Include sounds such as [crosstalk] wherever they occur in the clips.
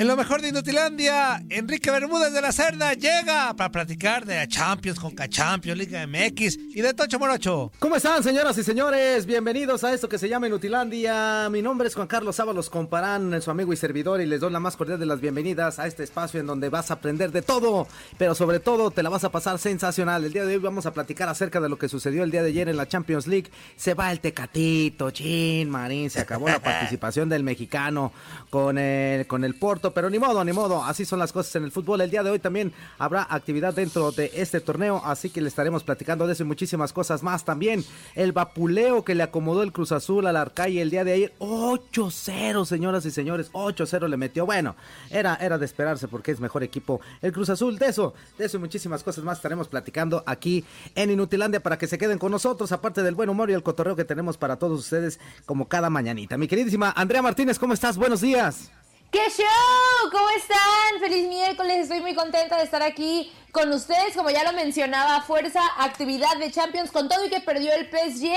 En lo mejor de Inutilandia, Enrique Bermúdez de la Cerda llega para platicar de Champions, con Champions, Liga MX y de Tocho Morocho. ¿Cómo están, señoras y señores? Bienvenidos a esto que se llama Inutilandia. Mi nombre es Juan Carlos Ábalos Comparán, su amigo y servidor, y les doy la más cordial de las bienvenidas a este espacio en donde vas a aprender de todo, pero sobre todo te la vas a pasar sensacional. El día de hoy vamos a platicar acerca de lo que sucedió el día de ayer en la Champions League. Se va el Tecatito, Chin, Marín, se acabó la [laughs] participación del mexicano con el, con el Porto pero ni modo, ni modo, así son las cosas en el fútbol. El día de hoy también habrá actividad dentro de este torneo, así que le estaremos platicando de eso y muchísimas cosas más. También el vapuleo que le acomodó el Cruz Azul al Arcay el día de ayer, 8-0, señoras y señores, 8-0 le metió. Bueno, era, era de esperarse porque es mejor equipo el Cruz Azul. De eso, de eso y muchísimas cosas más estaremos platicando aquí en Inutilandia para que se queden con nosotros, aparte del buen humor y el cotorreo que tenemos para todos ustedes como cada mañanita. Mi queridísima Andrea Martínez, ¿cómo estás? Buenos días. ¡Qué show! ¿Cómo están? Feliz miércoles, estoy muy contenta de estar aquí con ustedes. Como ya lo mencionaba, fuerza, actividad de Champions con todo y que perdió el PSG,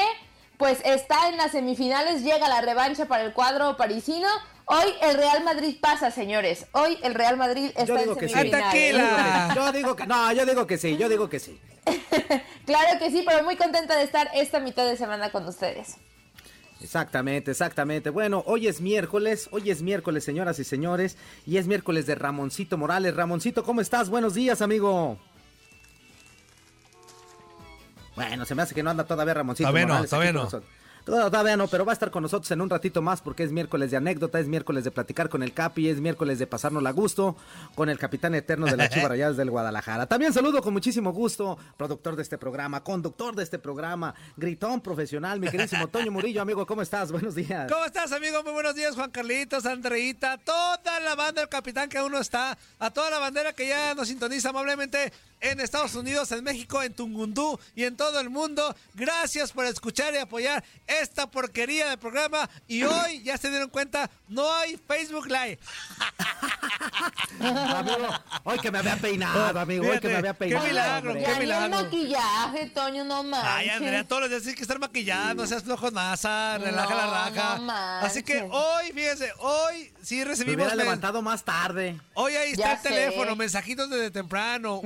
pues está en las semifinales, llega la revancha para el cuadro parisino. Hoy el Real Madrid pasa, señores. Hoy el Real Madrid está en semifinales. [laughs] Yo digo que no, yo digo que sí, yo digo que sí. [laughs] claro que sí, pero muy contenta de estar esta mitad de semana con ustedes. Exactamente, exactamente. Bueno, hoy es miércoles, hoy es miércoles, señoras y señores, y es miércoles de Ramoncito Morales. Ramoncito, ¿cómo estás? Buenos días, amigo. Bueno, se me hace que no anda todavía Ramoncito Morales. Todavía no, Todavía no, pero va a estar con nosotros en un ratito más porque es miércoles de anécdota, es miércoles de platicar con el Capi, es miércoles de pasarnos a gusto con el capitán eterno de las [laughs] Chivas del Guadalajara. También saludo con muchísimo gusto, productor de este programa, conductor de este programa, gritón profesional, mi queridísimo Toño [laughs] Murillo, amigo, ¿cómo estás? Buenos días. ¿Cómo estás, amigo? Muy buenos días, Juan Carlitos, Andreita, toda la banda del capitán que uno está, a toda la bandera que ya nos sintoniza amablemente en Estados Unidos, en México, en Tungundú y en todo el mundo. Gracias por escuchar y apoyar esta porquería de programa. Y hoy, ya se dieron cuenta, no hay Facebook Live. [laughs] amigo, hoy que me había peinado, amigo, hoy que me había peinado. Qué milagro, qué milagro. el maquillaje, Toño, no más. Ay, Andrea, todos los días tienes que estar maquillando, seas flojo masa, relaja la raja. No Así que hoy, fíjense, hoy sí recibimos... Me levantado más tarde. Hoy ahí está el teléfono, mensajitos desde temprano.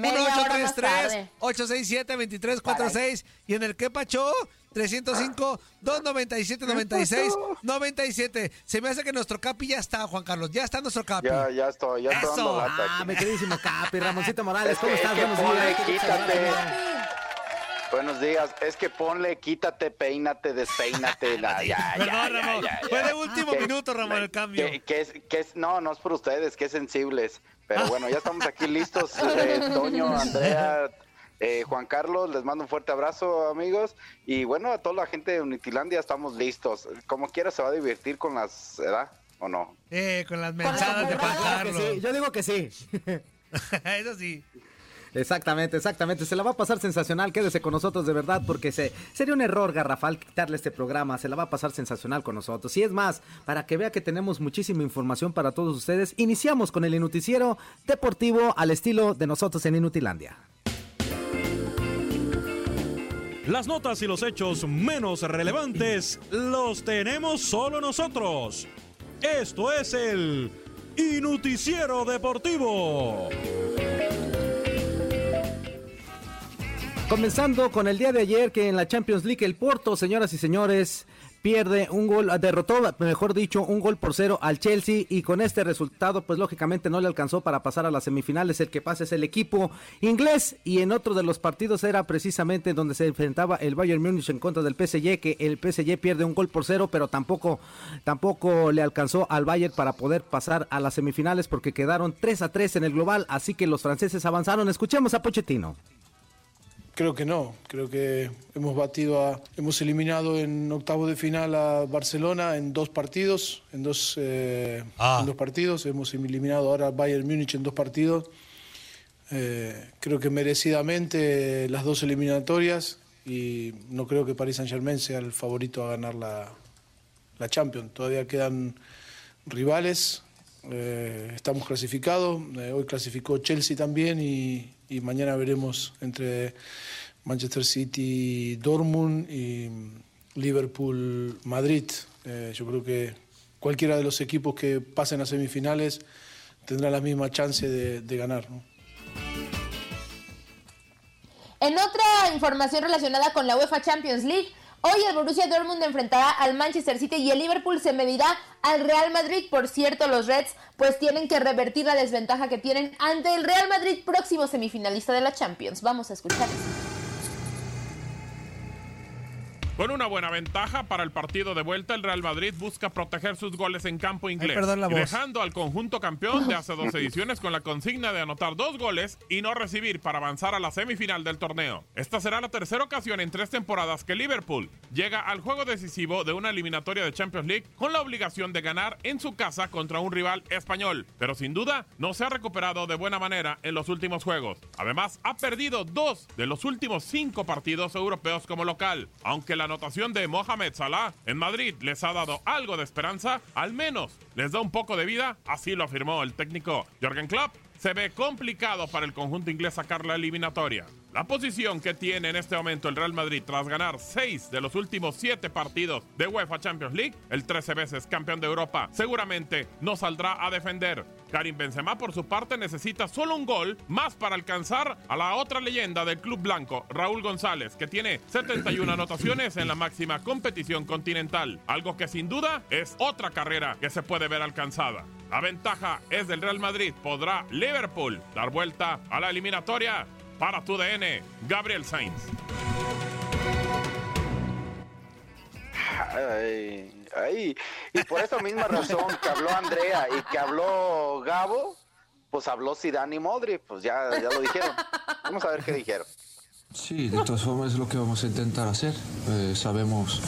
1-833-867-2346 y en el que pacho 305-297-96-97. [laughs] Se me hace que nuestro Capi ya está, Juan Carlos. Ya está nuestro Capi. Ya, ya estoy, ya estoy dando lata Ah, mi queridísimo Capi, Ramoncito [laughs] Morales, ¿cómo estás? Buenos días. Quítate. Buenos días. Es que ponle, quítate, peínate, despeínate. [laughs] ya, ya, Perdón, Ramón. Fue de último minuto, Ramón, el cambio. Que, es, que es, no, no es por ustedes, que sensibles. Pero bueno, ya estamos aquí listos. Eh, Toño, Andrea, eh, Juan Carlos, les mando un fuerte abrazo, amigos. Y bueno, a toda la gente de Unitilandia estamos listos. Como quiera se va a divertir con las, ¿verdad? ¿O no? Eh, con las mensadas de Juan Carlos. Yo digo que sí. [laughs] Eso sí. Exactamente, exactamente. Se la va a pasar sensacional. Quédese con nosotros de verdad porque se, sería un error garrafal quitarle este programa. Se la va a pasar sensacional con nosotros. Y es más, para que vea que tenemos muchísima información para todos ustedes, iniciamos con el Inuticiero Deportivo al estilo de nosotros en Inutilandia. Las notas y los hechos menos relevantes los tenemos solo nosotros. Esto es el Inuticiero Deportivo. Comenzando con el día de ayer que en la Champions League el Porto, señoras y señores, pierde un gol, derrotó, mejor dicho, un gol por cero al Chelsea y con este resultado, pues lógicamente no le alcanzó para pasar a las semifinales. El que pasa es el equipo inglés y en otro de los partidos era precisamente donde se enfrentaba el Bayern Múnich en contra del PSG, que el PSG pierde un gol por cero, pero tampoco, tampoco le alcanzó al Bayern para poder pasar a las semifinales porque quedaron 3 a 3 en el global, así que los franceses avanzaron. Escuchemos a Pochettino. Creo que no, creo que hemos batido a, hemos eliminado en octavo de final a Barcelona en dos partidos, en dos, eh, Ah. en dos partidos, hemos eliminado ahora a Bayern Múnich en dos partidos. Eh, creo que merecidamente las dos eliminatorias y no creo que Paris Saint Germain sea el favorito a ganar la, la Champions. Todavía quedan rivales, eh, estamos clasificados, hoy clasificó Chelsea también y, y mañana veremos entre Manchester City, Dortmund y Liverpool, Madrid. Eh, yo creo que cualquiera de los equipos que pasen a semifinales tendrá la misma chance de, ganar. En otra información relacionada con la UEFA Champions League, hoy el Borussia Dortmund enfrentará al Manchester City y el Liverpool se medirá al Real Madrid. Por cierto, los Reds pues tienen que revertir la desventaja que tienen ante el Real Madrid próximo semifinalista de la Champions. Vamos a escuchar. Con una buena ventaja para el partido de vuelta, el Real Madrid busca proteger sus goles en campo inglés, perdón la y voz. dejando al conjunto campeón de hace dos [laughs] ediciones con la consigna de anotar dos goles y no recibir para avanzar a la semifinal del torneo. Esta será la tercera ocasión en tres temporadas que Liverpool llega al juego decisivo de una eliminatoria de Champions League con la obligación de ganar en su casa contra un rival español, pero sin duda no se ha recuperado de buena manera en los últimos juegos. Además, ha perdido dos de los últimos cinco partidos europeos como local, aunque la anotación de Mohamed Salah en Madrid les ha dado algo de esperanza, al menos les da un poco de vida, así lo afirmó el técnico Jürgen Klopp. Se ve complicado para el conjunto inglés sacar la eliminatoria. La posición que tiene en este momento el Real Madrid tras ganar seis de los últimos siete partidos de UEFA Champions League, el 13 veces campeón de Europa, seguramente no saldrá a defender. Karim Benzema por su parte necesita solo un gol más para alcanzar a la otra leyenda del club blanco, Raúl González, que tiene 71 anotaciones en la máxima competición continental, algo que sin duda es otra carrera que se puede ver alcanzada. La ventaja es del Real Madrid, podrá Liverpool dar vuelta a la eliminatoria para tu DN, Gabriel Sainz. Ay, ay. Y por esa misma razón que habló Andrea y que habló Gabo, pues habló Zidane y Modric, pues ya, ya lo dijeron. Vamos a ver qué dijeron. Sí, de todas formas es lo que vamos a intentar hacer. Eh, sabemos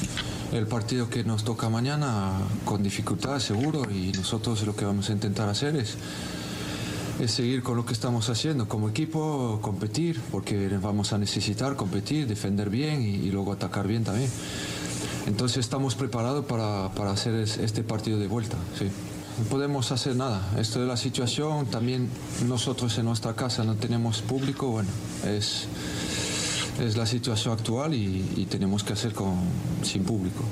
el partido que nos toca mañana con dificultad, seguro, y nosotros lo que vamos a intentar hacer es, es seguir con lo que estamos haciendo como equipo, competir, porque vamos a necesitar competir, defender bien y, luego atacar bien también. Entonces estamos preparados para, para hacer es- este partido de vuelta. Sí. No podemos hacer nada. Esto es la situación. También nosotros en nuestra casa no tenemos público. Bueno, es, es la situación actual y, y tenemos que hacer con, sin público.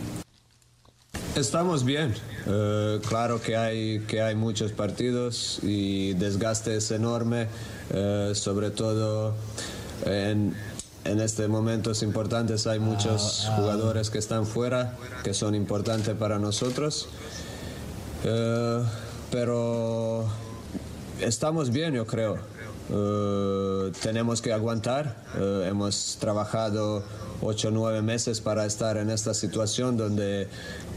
Estamos bien. Eh, claro que hay, que hay muchos partidos y desgaste es enorme, eh, sobre todo en, en estos momentos importantes hay muchos jugadores que están fuera, que son importantes para nosotros. Eh, pero estamos bien, yo creo. Eh, tenemos que aguantar. Eh, hemos trabajado 8 o 9 meses para estar en esta situación donde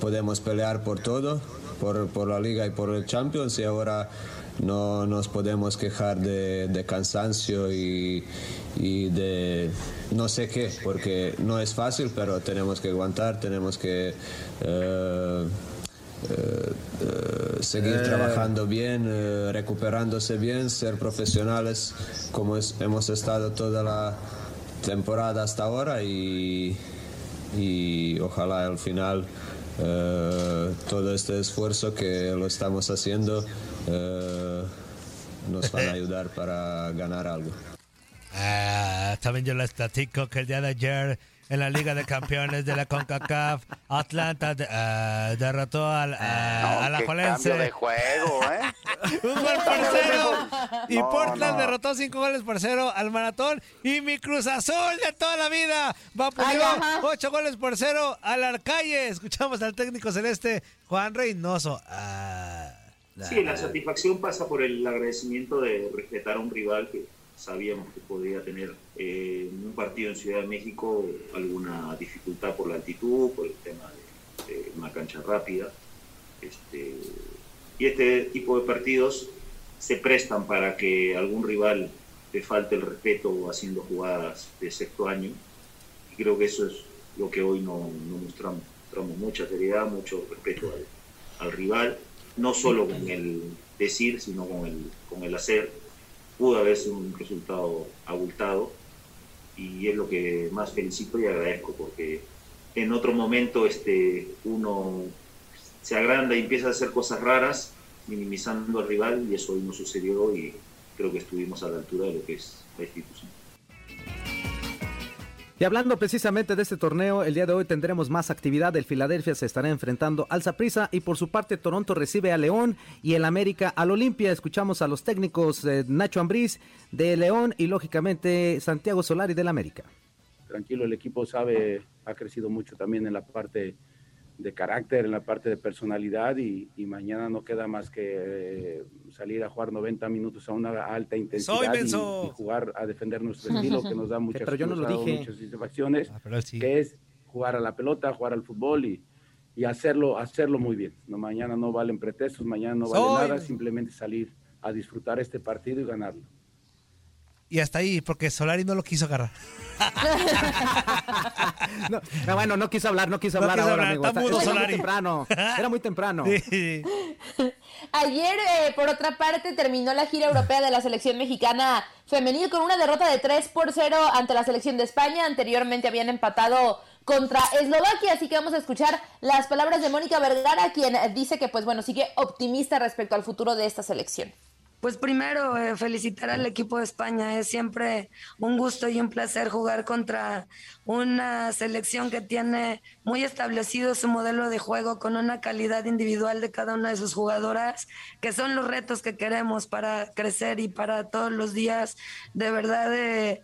podemos pelear por todo, por, por la liga y por el Champions y ahora no nos podemos quejar de, de cansancio y, y de no sé qué, porque no es fácil, pero tenemos que aguantar, tenemos que... eh, eh, eh, seguir trabajando bien, eh, recuperándose bien, ser profesionales como es- hemos estado toda la temporada hasta ahora y, y ojalá al final eh, todo este esfuerzo que lo estamos haciendo eh, nos van a [laughs] ayudar para ganar algo. Ah, también yo les platico que el día de ayer en la Liga de Campeones de la CONCACAF, Atlanta ah, derrotó al, ah, No, a la qué Jolense. cambio de juego, ¿eh? [laughs] Un gol por cero. Y No, Portland no. derrotó cinco goles por cero al Maratón. Y mi Cruz Azul de toda la vida vapuleó ocho goles por cero al Arcalle. Escuchamos al técnico celeste Juan Reynoso. Ah, Sí, la satisfacción pasa por el agradecimiento de respetar a un rival que sabíamos que podría tener eh, un partido en Ciudad de México alguna dificultad por la altitud, por el tema de, de una cancha rápida. Este, y este tipo de partidos se prestan para que algún rival te falte el respeto haciendo jugadas de sexto año. Y creo que eso es lo que hoy no, no mostramos. Mostramos mucha seriedad, mucho respeto al, al, rival, no solo con el decir, sino con el, con el hacer. Pudo haber sido un resultado abultado y es lo que más felicito y agradezco porque en otro momento este, uno se agranda y empieza a hacer cosas raras minimizando al rival y eso hoy no sucedió y creo que estuvimos a la altura de lo que es la institución. Y hablando precisamente de este torneo, el día de hoy tendremos más actividad. El Filadelfia se estará enfrentando al Saprissa y por su parte Toronto recibe a León y el América al Olimpia. Escuchamos a los técnicos eh, Nacho Ambriz de León y lógicamente Santiago Solari del América. Tranquilo, el equipo sabe, ha crecido mucho también en la parte de carácter, en la parte de personalidad y, mañana no queda más que eh, salir a jugar 90 minutos a una alta intensidad y, jugar a defender nuestro estilo que nos da muchas, pero yo no lo dije. muchas satisfacciones, ah, que es jugar a la pelota, jugar al fútbol y, y hacerlo, hacerlo muy bien. No, mañana no valen pretextos, mañana no vale nada, simplemente salir a disfrutar este partido y ganarlo y hasta ahí, porque Solari no lo quiso agarrar. [laughs] no, bueno, no quiso hablar, no quiso hablar ahora, amigo. Está era, muy temprano, era muy temprano. [laughs] Ayer, eh, por otra parte, terminó la gira europea de la selección mexicana femenil con una derrota de 3 por 0 ante la selección de España. Anteriormente habían empatado contra Eslovaquia, así que vamos a escuchar las palabras de Mónica Vergara, quien dice que, pues bueno, sigue optimista respecto al futuro de esta selección. Pues primero, eh, felicitar al equipo de España. Es siempre un gusto y un placer jugar contra una selección que tiene muy establecido su modelo de juego con una calidad individual de cada una de sus jugadoras, que son los retos que queremos para crecer y para todos los días de verdad de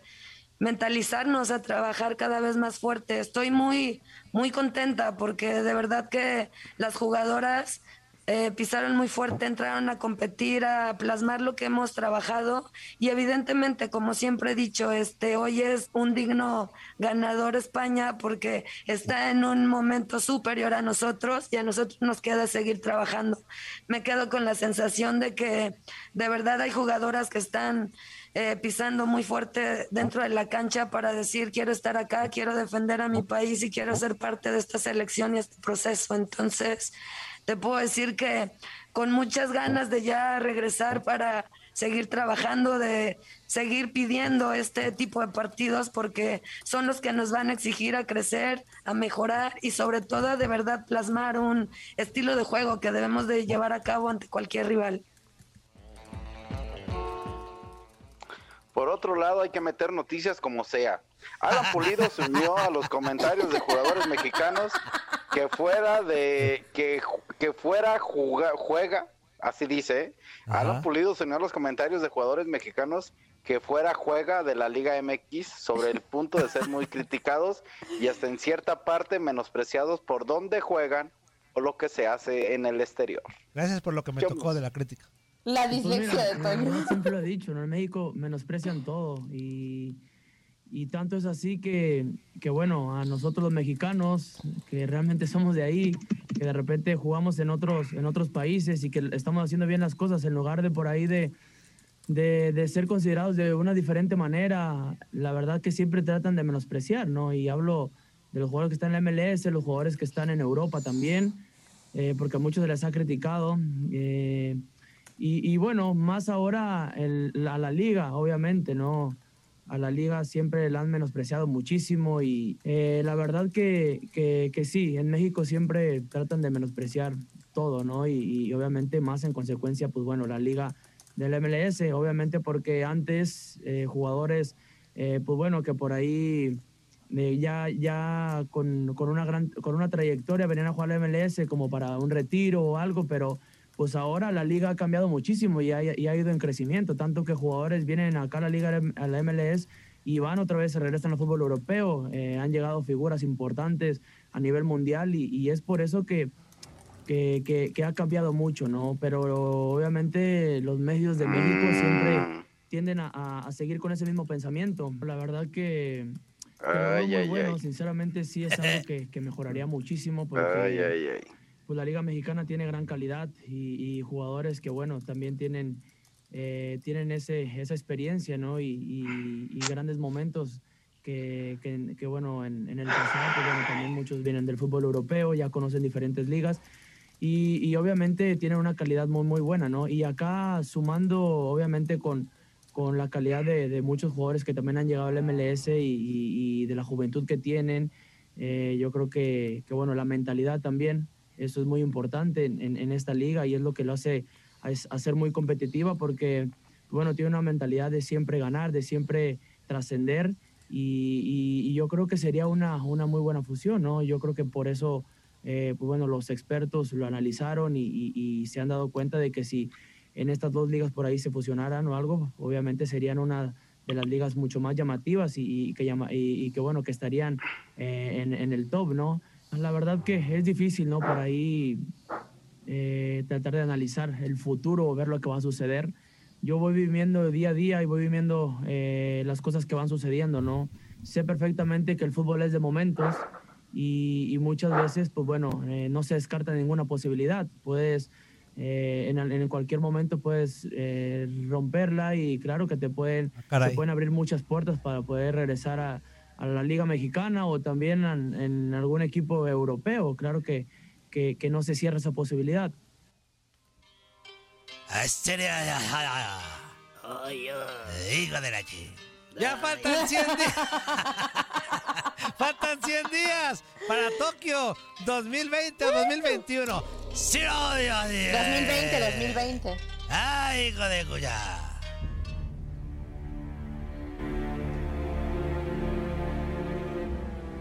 mentalizarnos a trabajar cada vez más fuerte. Estoy muy, muy contenta porque de verdad que las jugadoras eh, pisaron muy fuerte, entraron a competir, a plasmar lo que hemos trabajado y evidentemente, como siempre he dicho, este hoy es un digno ganador España porque está en un momento superior a nosotros y a nosotros nos queda seguir trabajando. Me quedo con la sensación de que de verdad hay jugadoras que están eh, pisando muy fuerte dentro de la cancha para decir quiero estar acá, quiero defender a mi país y quiero ser parte de esta selección y este proceso. Entonces, te puedo decir que con muchas ganas de ya regresar para seguir trabajando, de seguir pidiendo este tipo de partidos porque son los que nos van a exigir a crecer, a mejorar y sobre todo de verdad plasmar un estilo de juego que debemos de llevar a cabo ante cualquier rival. Por otro lado, hay que meter noticias como sea. Alan [laughs] Pulido se unió a los comentarios de jugadores mexicanos que fuera de que, que fuera juega, juega, así dice. ¿eh? Alan Pulido se unió a los comentarios de jugadores mexicanos que fuera juega de la Liga MX sobre el punto de ser muy criticados y hasta en cierta parte menospreciados por dónde juegan o lo que se hace en el exterior. Gracias por lo que me tocó de la crítica. La pues dislexia de Toño. Siempre lo he [laughs] dicho, en México menosprecian todo y y tanto es así que, que, bueno, a nosotros los mexicanos, que realmente somos de ahí, que de repente jugamos en otros, en otros países y que estamos haciendo bien las cosas en lugar de por ahí de, de, de ser considerados de una diferente manera, la verdad que siempre tratan de menospreciar, ¿no? Y hablo de los jugadores que están en la MLS, los jugadores que están en Europa también, eh, porque a muchos se les ha criticado. Eh, y, y, bueno, más ahora a la liga, obviamente, ¿no? a la liga siempre la han menospreciado muchísimo y eh, la verdad que, que, sí, en México siempre tratan de menospreciar todo, ¿no? Y, obviamente más en consecuencia, pues bueno, la liga del MLS, obviamente porque antes eh, jugadores, eh, pues bueno, que por ahí ya, ya con, con, una gran, con una trayectoria venían a jugar al MLS como para un retiro o algo, pero pues ahora la liga ha cambiado muchísimo y ha, ido en crecimiento, tanto que jugadores vienen acá a la liga, a la MLS y van otra vez, se regresan al fútbol europeo, eh, han llegado figuras importantes a nivel mundial y, es por eso que, que, ha cambiado mucho, ¿no? Pero obviamente los medios de México siempre tienden a, seguir con ese mismo pensamiento. La verdad que... muy bueno, sinceramente sí es algo que, mejoraría muchísimo porque pues la Liga Mexicana tiene gran calidad y, jugadores que, bueno, también tienen eh, tienen ese, esa experiencia, ¿no? Y, y- y grandes momentos que, que- que, bueno, en, en el pasado, pues, bueno, también muchos vienen del fútbol europeo, ya conocen diferentes ligas. Y, y obviamente tienen una calidad muy, muy buena, ¿no? Y acá sumando, obviamente, con, con la calidad de, de muchos jugadores que también han llegado al MLS y, y- y de la juventud que tienen, eh, yo creo que, que, bueno, la mentalidad también, eso es muy importante en, en- esta liga y es lo que lo hace ser muy competitiva porque, bueno, tiene una mentalidad de siempre ganar, de siempre trascender y, yo creo que sería una, una muy buena fusión, ¿no? Yo creo que por eso, eh, pues bueno, los expertos lo analizaron y, se han dado cuenta de que si en estas dos ligas por ahí se fusionaran o algo, obviamente serían una de las ligas mucho más llamativas y que bueno, que estarían eh, en, en el top, ¿no? La verdad que es difícil, ¿no? Por ahí eh, tratar de analizar el futuro o ver lo que va a suceder. Yo voy viviendo día a día y voy viviendo eh, las cosas que van sucediendo, ¿no? Sé perfectamente que el fútbol es de momentos y, y muchas veces, pues bueno, eh, no se descarta ninguna posibilidad. Puedes, eh, en, en cualquier momento puedes eh, romperla y claro que te pueden, caray. te pueden abrir muchas puertas para poder regresar a, a la Liga Mexicana o también en, en algún equipo europeo. Claro que, que, que no se cierra esa posibilidad. Hijo de la chi. Ya faltan 100 días. [laughs] faltan 100 días para Tokio 2020 o 2021. Sí, no, Dios, Dios. 2020, 2020. Ay, hijo de cuya.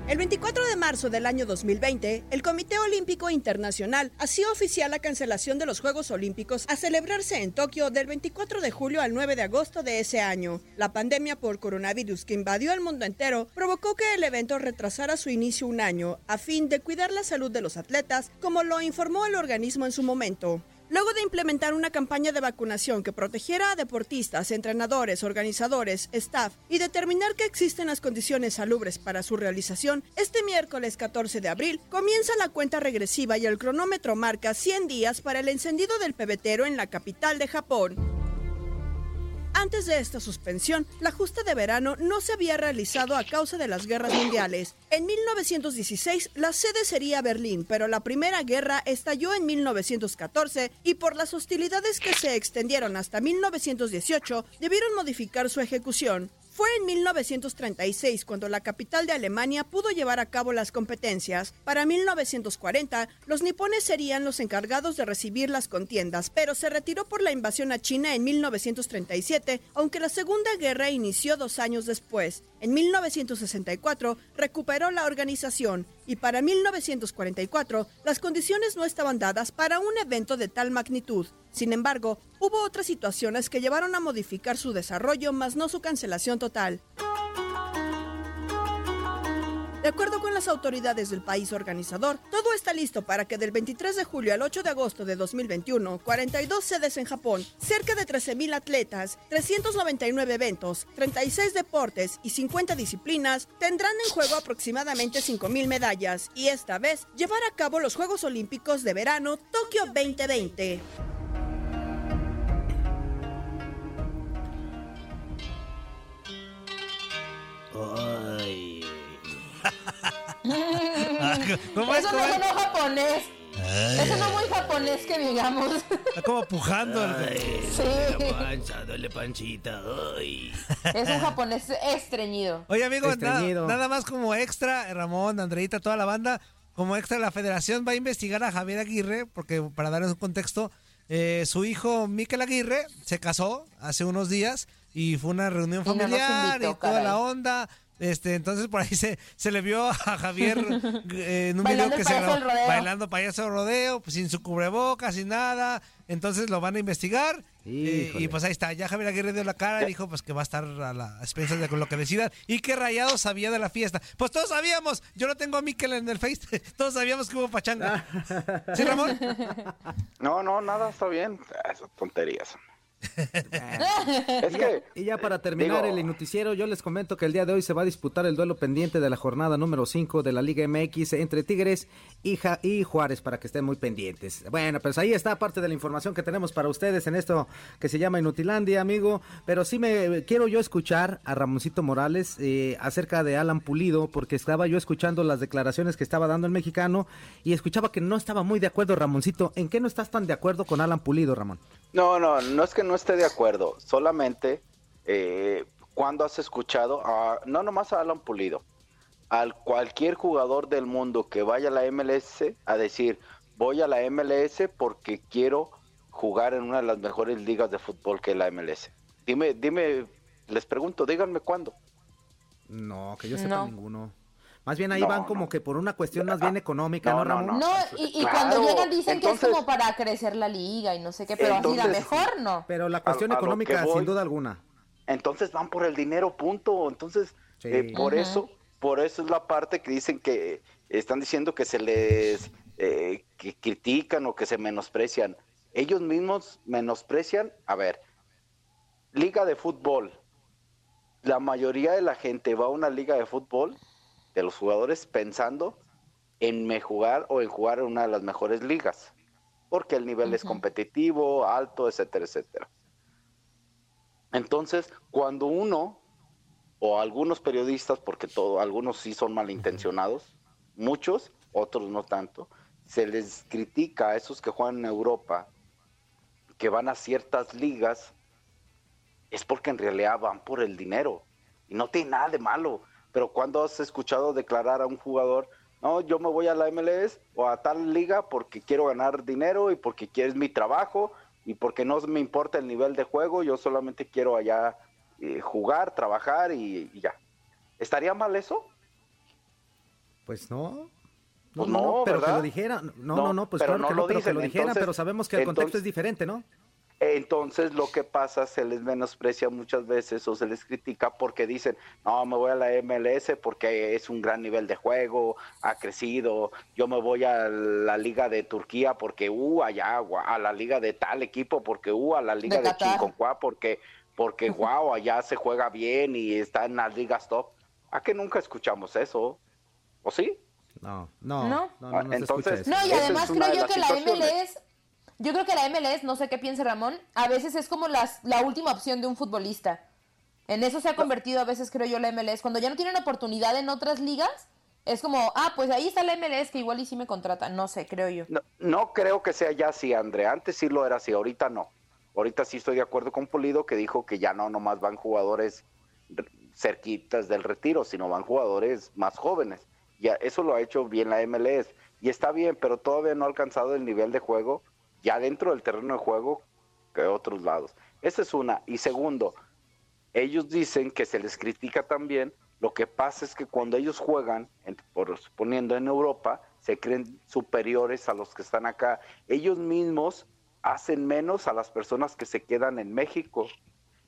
El 24 de marzo del año 2020, el Comité Olímpico Internacional hacía oficial la cancelación de los Juegos Olímpicos a celebrarse en Tokio del 24 de julio al 9 de agosto de ese año. La pandemia por coronavirus que invadió el mundo entero provocó que el evento retrasara su inicio un año a fin de cuidar la salud de los atletas, como lo informó el organismo en su momento. Luego de implementar una campaña de vacunación que protegiera a deportistas, entrenadores, organizadores, staff y determinar que existen las condiciones salubres para su realización, este miércoles 14 de abril comienza la cuenta regresiva y el cronómetro marca 100 días para el encendido del pebetero en la capital de Japón. Antes de esta suspensión, la justa de verano no se había realizado a causa de las guerras mundiales. En 1916, la sede sería Berlín, pero la Primera Guerra estalló en 1914 y por las hostilidades que se extendieron hasta 1918, debieron modificar su ejecución. Fue en 1936 cuando la capital de Alemania pudo llevar a cabo las competencias. Para 1940, los nipones serían los encargados de recibir las contiendas, pero se retiró por la invasión a China en 1937, aunque la Segunda Guerra inició dos años después. En 1964 recuperó la organización y para 1944 las condiciones no estaban dadas para un evento de tal magnitud. Sin embargo, hubo otras situaciones que llevaron a modificar su desarrollo, más no su cancelación total. De acuerdo con las autoridades del país organizador, todo está listo para que del 23 de julio al 8 de agosto de 2021, 42 sedes en Japón, cerca de 13.000 atletas, 399 eventos, 36 deportes y 50 disciplinas tendrán en juego aproximadamente 5.000 medallas y esta vez llevar a cabo los Juegos Olímpicos de Verano Tokio 2020. Ay. [laughs] ¿Cómo es? Eso no ¿Cómo es? sonó japonés. Eso no muy japonés que digamos. Está como pujando. el- Sí. Pancha, duele panchita. Ay. Es un japonés estreñido. Oye, amigos, nada, Estreñido. nada más como extra, Ramón, Andreita, toda la banda, como extra, la federación va a investigar a Javier Aguirre, porque para darles un contexto, eh, su hijo Miquel Aguirre se casó hace unos días y fue una reunión Y no nos familiar invitó, y toda caray. la onda. Este, entonces por ahí se, se le vio a Javier [laughs] eh, en un video Bailando que se payaso grabó bailando payaso rodeo, pues, sin su cubrebocas, sin nada. Entonces lo van a investigar. eh, y pues ahí está, ya Javier Aguirre dio la cara y dijo pues que va a estar a la expensas de lo que decidan y que Rayado sabía de la fiesta. Pues todos sabíamos, yo no tengo a Miquel en el Face, [laughs] todos sabíamos que hubo pachanga. ¿Sí, Ramón? [laughs] No, no, nada, está bien. Esas tonterías. Y, ya, y ya para terminar digo- el inuticiero, yo les comento que el día de hoy se va a disputar el duelo pendiente de la jornada número 5 de la Liga MX entre Tigres y, Ja- y Juárez para que estén muy pendientes. Bueno, pues ahí está parte de la información que tenemos para ustedes en esto que se llama Inutilandia, amigo. Pero sí me quiero yo escuchar a Ramoncito Morales eh, acerca de Alan Pulido, porque estaba yo escuchando las declaraciones que estaba dando el mexicano y escuchaba que no estaba muy de acuerdo, Ramoncito. ¿En qué no estás tan de acuerdo con Alan Pulido, Ramón? No, no, no es que no esté de acuerdo, solamente eh, cuando has escuchado, a, no nomás a Alan Pulido, al cualquier jugador del mundo que vaya a la MLS a decir, voy a la MLS porque quiero jugar en una de las mejores ligas de fútbol que es la MLS. Dime, dime, les pregunto, díganme cuándo. No, que yo sepa No. ninguno. Más bien ahí No, van no. como que por una cuestión más bien económica, ¿no, no, no, Ramón? No, y, y Claro, cuando llegan dicen que es entonces- como para crecer la liga y no sé qué, pero así la Entonces- mejor no. Pero la cuestión a económica, voy- sin duda alguna. entonces van por el dinero, punto. Entonces, Sí. eh, por eso, por eso es la parte que dicen que están diciendo que se les eh, que critican o que se menosprecian. Ellos mismos menosprecian, a ver, liga de fútbol. La mayoría de la gente va a una liga de fútbol, de los jugadores, pensando en me jugar o en jugar en una de las mejores ligas, porque el nivel es competitivo, alto, etcétera, etcétera. Entonces, cuando uno o algunos periodistas, porque todo, algunos sí son malintencionados, muchos, otros no tanto, se les critica a esos que juegan en Europa, que van a ciertas ligas, es porque en realidad van por el dinero. Y no tiene nada de malo. Pero cuando has escuchado declarar a un jugador, no, yo me voy a la MLS o a tal liga porque quiero ganar dinero y porque quieres mi trabajo y porque no me importa el nivel de juego, yo solamente quiero allá eh, jugar, trabajar y, y ya. ¿Estaría mal eso? Pues no. Pues no, pero que lo dijera. No, no, No, no, pues pero claro no que no, lo pero que lo dijera, entonces- pero sabemos que el contexto es diferente, ¿no? Entonces lo que pasa, se les menosprecia muchas veces o se les critica porque dicen, no, me voy a la MLS porque es un gran nivel de juego, ha crecido, yo me voy a la liga de Turquía porque, uh, allá, a la liga de tal equipo porque, uh, a la liga De de. Chinconcuá porque, porque, wow, allá se juega bien y está en las ligas top. ¿A que nunca escuchamos eso? ¿O sí? No, no, ¿No? no, no, no, se Entonces- escucha eso. No, y además creo yo que la. MLS, yo creo que la MLS, no sé qué piense Ramón, a veces es como las, la última opción de un futbolista. En eso se ha convertido a veces, creo yo, la MLS. Cuando ya no tienen oportunidad en otras ligas, es como, ah, pues ahí está la MLS que igual y sí me contrata. No sé, creo yo. No, creo que sea ya así, André. Antes sí lo era así, ahorita no. Ahorita sí estoy de acuerdo con Pulido que dijo que ya no nomás van jugadores cerquitas del retiro, sino van jugadores más jóvenes. Ya eso lo ha hecho bien la MLS y está bien, pero todavía no ha alcanzado el nivel de juego ya dentro del terreno de juego que otros lados. Esa es una. Y segundo, ellos dicen que se les critica también. Lo que pasa es que cuando ellos juegan, en- por suponiendo en Europa, se creen superiores a los que están acá. Ellos mismos hacen menos a las personas que se quedan en México.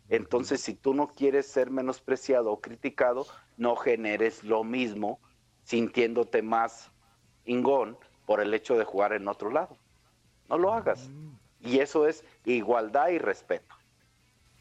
Entonces, si tú no quieres ser menospreciado o criticado, no generes lo mismo sintiéndote más ingón por el hecho de jugar en otro lado. No lo hagas. Y eso es igualdad y respeto.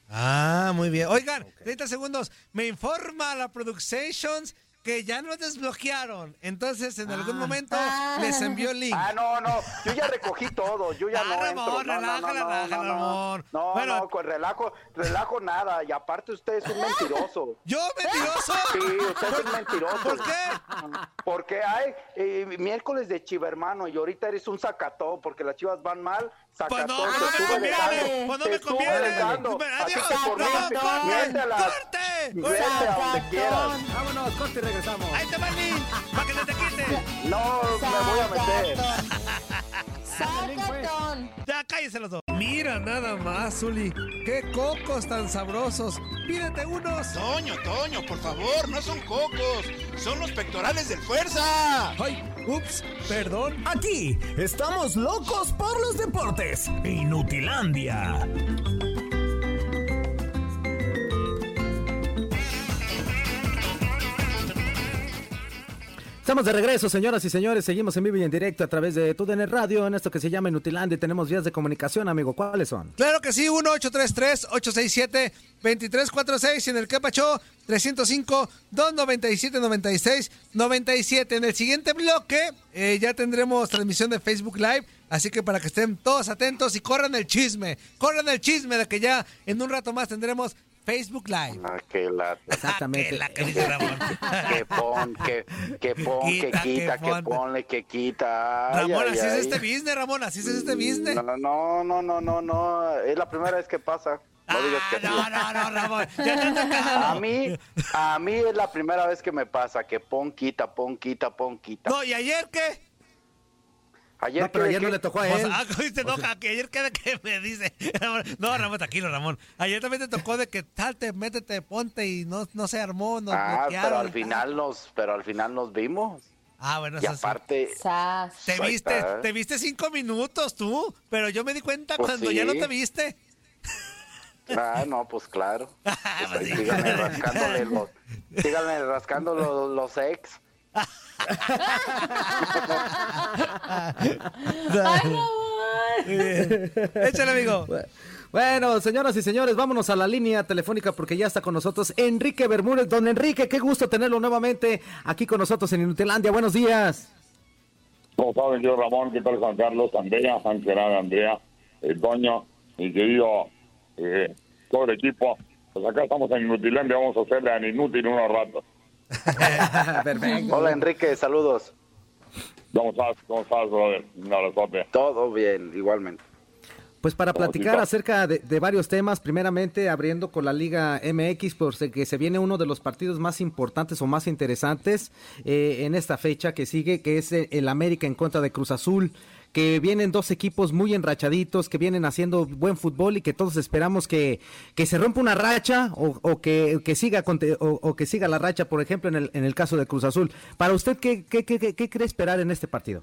Ah, muy bien. Oigan, 30 segundos. Me informa la Productions que ya nos desbloquearon. Entonces, en algún momento les envió el link. Ah, no, no, yo ya recogí todo, yo ya Ah, no entro. Ramón, No, no, relaja, no, no, relaja, no, no. Ramón. No, Bueno. no, con relajo, relajo nada, y aparte usted es un mentiroso. [laughs] ¿Yo mentiroso? Sí, usted es un mentiroso. ¿Por qué? Porque hay eh, miércoles de chiva, hermano, y ahorita eres un sacatón, porque las chivas van mal, Pues no, no me conviene, pues no me conviene. Adiós, por mí, no, corte, corte. Vámonos, corte y regresamos. Ahí te va el link, para que no te quite. No, me voy a meter. [laughs] ¡Sacatón! Ya cállense los dos. Mira nada más, Zuli. Qué cocos tan sabrosos. Pídete unos. Toño, Toño, por favor, no son cocos, son los pectorales del fuerza. Ay, ups, perdón. Aquí estamos locos por los deportes. Inutilandia. Estamos de regreso, señoras y señores. Seguimos en vivo y en directo a través de TUDN Radio en esto que se llama Inutilandia. Tenemos vías de comunicación, amigo. ¿Cuáles son? Claro que sí, 1-833-867-2346 y en el Capacho 305-297-96-97. En el siguiente bloque eh, ya tendremos transmisión de Facebook Live, así que para que estén todos atentos y corran el chisme, corran el chisme de que ya en un rato más tendremos Facebook Live. Ah, qué lata. Exactamente. que dice Ramón. [laughs] Que pon, que, que pon, que Quita, que quita, que pon. ponle, que quita. Ay, Ramón, ay, así es ay. este business, Ramón, así es este business. No, no, no, no, no, no. Es la primera vez que pasa. No digas que. Ah, No, no, no, Ramón, ya te. A mí, a mí es la primera vez que me pasa que pon, quita, pon, quita, pon, quita. No, ¿y ayer qué? Ayer No, pero que- ayer no le tocó a [laughs] O él. sea, ah, ¿viste? No, que ayer queda que me dice. [laughs] No, Ramón, tranquilo, Ramón. Ayer también te tocó de que salte, métete, ponte y no, no se armó, nos Ah, pero al final nos, pero al final nos vimos. Ah, bueno, Y sí. aparte, Te viste, te viste cinco minutos tú, pero yo me di cuenta Pues cuando ya no te viste. ah, no, pues claro. [laughs] Pues ahí síganme rascándole los, síganme rascando los, los ex. Échale, amigo. Bueno, señoras y señores, vámonos a la línea telefónica porque ya está con nosotros Enrique Bermúdez. Don Enrique, qué gusto tenerlo nuevamente aquí con nosotros en Inutilandia. Buenos días. Como saben, yo Ramón, ¿qué tal Juan Carlos, Andrea, Juan Gerardo, Andrea, el Toño, mi querido eh, todo el equipo? Pues acá estamos en Inutilandia, vamos a hacerle a Inútil unos ratos. [laughs] Hola Enrique, saludos. ¿Cómo estás? ¿Cómo estás, brother? Un abrazote. Todo bien, igualmente. Pues para ¿Cómo platicar acerca de, de varios temas, primeramente abriendo con la Liga MX, porque se viene uno de los partidos más importantes o más interesantes eh, en esta fecha que sigue, que es el América en contra de Cruz Azul, que vienen dos equipos muy enrachaditos, que vienen haciendo buen fútbol y que todos esperamos que, que se rompa una racha o, o que, que siga conte- o, o que siga la racha, por ejemplo, en el, en el caso de Cruz Azul. Para usted, ¿qué, qué, qué, qué- qué cree esperar en este partido?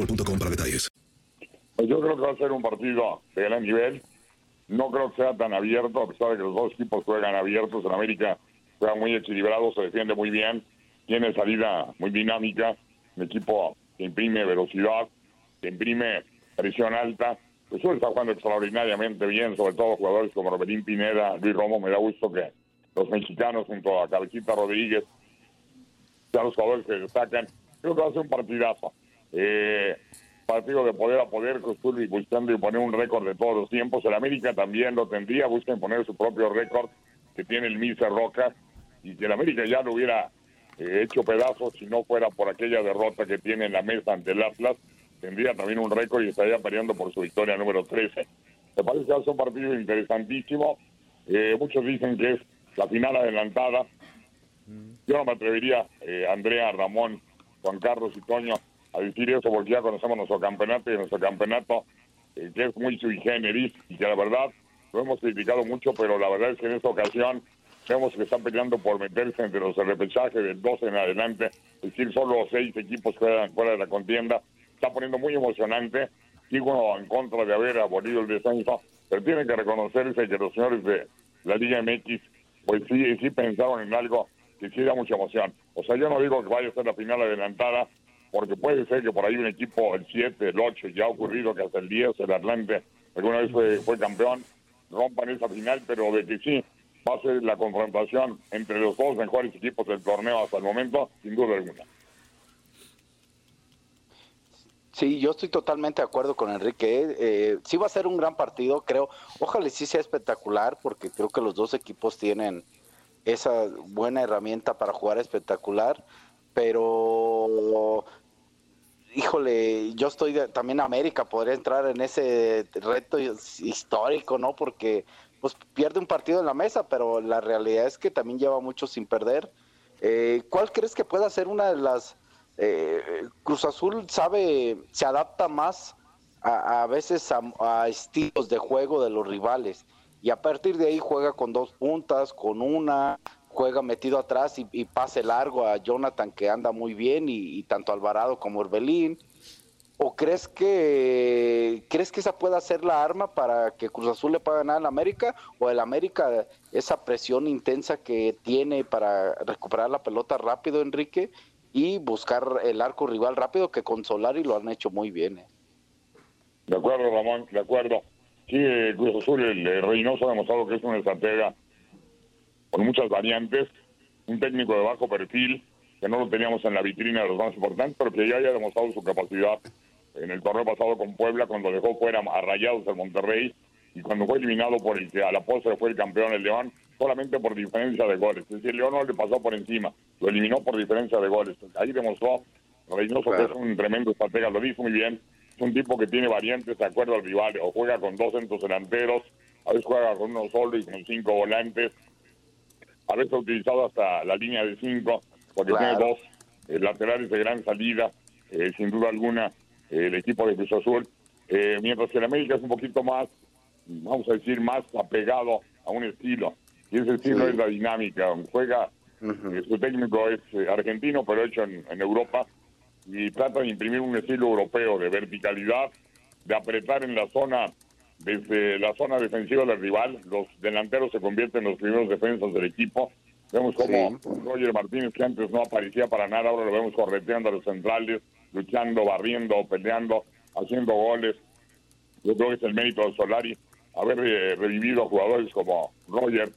boostmobile.com para detalles. Pues yo creo que va a ser un partido de gran nivel. No creo que sea tan abierto, a pesar de que los dos equipos juegan abiertos. En América juega muy equilibrado, se defiende muy bien, tiene salida muy dinámica. Un equipo que imprime velocidad, que imprime presión alta. Pues está jugando extraordinariamente bien, sobre todo jugadores como Roberín Pineda, Luis Romo. Me da gusto que los mexicanos, junto a Cabecita Rodríguez, sean los jugadores que destacan. Creo que va a ser un partidazo. Eh, partido de poder a poder, y buscando imponer un récord de todos los tiempos. El América también lo tendría, busca imponer su propio récord que tiene el Mister Roca y que el América ya lo hubiera eh, hecho pedazos si no fuera por aquella derrota que tiene en la mesa ante el Atlas. Tendría también un récord y estaría peleando por su victoria número 13. Me parece que ser un partido interesantísimo. Eh, muchos dicen que es la final adelantada. Yo no me atrevería, eh, Andrea, Ramón, Juan Carlos y Toño, a decir eso porque ya conocemos nuestro campeonato y nuestro campeonato eh, que es muy sui generis y que la verdad lo hemos criticado mucho, pero la verdad es que en esta ocasión vemos que están peleando por meterse entre los repechajes del 12 en adelante, es decir, solo seis equipos quedan fuera de la contienda. Está poniendo muy emocionante. Sigo en contra de haber abolido el descenso, pero tienen que reconocerse que los señores de la Liga MX, pues sí, sí pensaron en algo que sí da mucha emoción. O sea, yo no digo que vaya a ser la final adelantada, porque puede ser que por ahí un equipo, el 7, el 8, ya ha ocurrido que hasta el 10, el Atlante, alguna vez fue, fue campeón, rompan esa final, pero de que sí va a ser la confrontación entre los dos mejores equipos del torneo hasta el momento, sin duda alguna. Sí, yo estoy totalmente de acuerdo con Enrique. ¿eh? Eh, sí va a ser un gran partido, creo. Ojalá sí sea espectacular, porque creo que los dos equipos tienen esa buena herramienta para jugar espectacular. Pero, híjole, yo estoy de- también América, podría entrar en ese reto histórico, ¿no? Porque pues pierde un partido en la mesa, pero la realidad es que también lleva mucho sin perder. Eh, ¿Cuál crees que pueda ser una de las eh, Cruz Azul sabe, se adapta más a, a veces a, a estilos de juego de los rivales y a partir de ahí juega con dos puntas, con una, juega metido atrás y, pase largo a Jonathan que anda muy bien y, y tanto Alvarado como Orbelín. ¿O crees que crees que esa pueda ser la arma para que Cruz Azul le pueda ganar al América? ¿O el América, esa presión intensa que tiene para recuperar la pelota rápido, Enrique, y buscar el arco rival rápido, que con Solari lo han hecho muy bien? eh? De acuerdo, Ramón, de acuerdo. Sí, eh, Cruz Azul, el, eh, Reynoso ha demostrado que es una estratega con muchas variantes, un técnico de bajo perfil, que no lo teníamos en la vitrina de los más importantes, pero que ya haya demostrado su capacidad en el torneo pasado con Puebla, cuando dejó fuera a Rayados al Monterrey, y cuando fue eliminado por el que a la postre fue el campeón el León, solamente por diferencia de goles. Es decir, el León no le pasó por encima, lo eliminó por diferencia de goles. Ahí demostró Reynoso que es un tremendo estratega, lo dijo muy bien. Es un tipo que tiene variantes de acuerdo al rival, o juega con dos centros delanteros, a veces juega con uno solo y con cinco volantes, a veces ha utilizado hasta la línea de cinco, porque Claro. tiene dos eh, laterales de gran salida, eh, sin duda alguna, eh, el equipo de Cruz Azul. Eh, mientras que el América es un poquito más, vamos a decir, más apegado a un estilo. Y ese estilo Sí. es la dinámica. Juega, su técnico es argentino, pero hecho en, en Europa, y trata de imprimir un estilo europeo de verticalidad, de apretar en la zona, desde la zona defensiva del rival. Los delanteros se convierten en los primeros defensas del equipo. Vemos como Roger Martínez, que antes no aparecía para nada, ahora lo vemos correteando a los centrales, luchando, barriendo, peleando, haciendo goles. Yo creo que es el mérito de Solari haber eh, revivido a jugadores como Roger.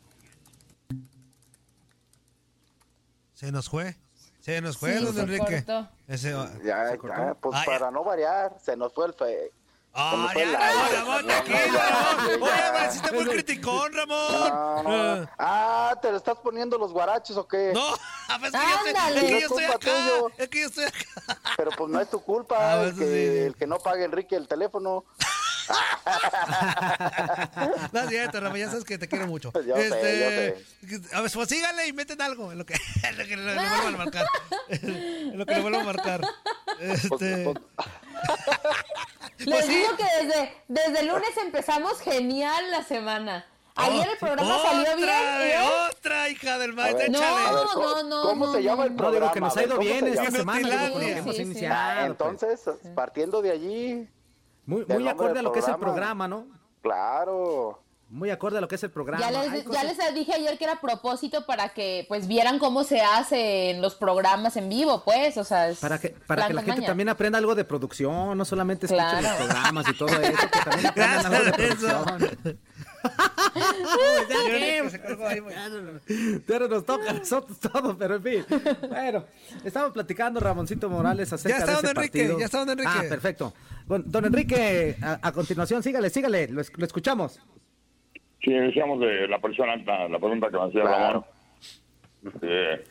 Se nos fue. Se nos fue, Sí, don se Enrique. Ese, Ya, ya, pues Ah, ya. para no variar, se nos fue el fe. Ah, el ya. Ramón, tranquilo, Ramón. ya. Oye, me hiciste muy criticón, Ramón. No, no. Ah, ¿te le estás poniendo los guaraches o qué? No, [laughs] es que yo estoy- Ándale. es que yo estoy acá. tuyo. Es que yo estoy acá. Pero pues no es tu culpa Ah, el, eso que, sí. el que no pague Enrique el teléfono. [laughs] [laughs] No es cierto, Ramón, ya sabes que te quiero mucho. Yo sé, A ver, pues síganle y meten algo en lo que, en lo que le, vuelvan a marcar. En lo que le vuelvan a marcar. Este... [laughs] Les Pues sí. digo que desde, desde el lunes empezamos genial la semana. Ayer el programa otra, salió bien. ¿eh? Otra hija del maestro, ver, No, ¿cómo, no, cómo no, se llama no. el No, programa? digo que nos ha ido ¿cómo bien esta semana, digo, con lo que Inutilandia. hemos Sí, sí. iniciado. Ah, pues. entonces, partiendo de allí. Muy, muy acorde a lo que es el programa. programa, ¿no? Claro. Muy acorde a lo que es el programa. Ya les, cosas- ya les dije ayer que era a propósito para que pues vieran cómo se hace en los programas en vivo, pues, o sea, es Para que, para que la gente maña. también aprenda algo de producción, no solamente escuche Claro. los programas y todo eso, que también [laughs] aprendan algo de producción. [laughs] Pero nos toca a nosotros todo, pero en fin. Bueno, estamos platicando Ramoncito Morales acerca Ya está de don ese Enrique, partido. ya está don Enrique. Ah, perfecto. Bueno, don Enrique, a, a continuación, sígale, sígale, lo escuchamos. Sí, decíamos de la presión alta, la pregunta que me hacía Ramón. Eh,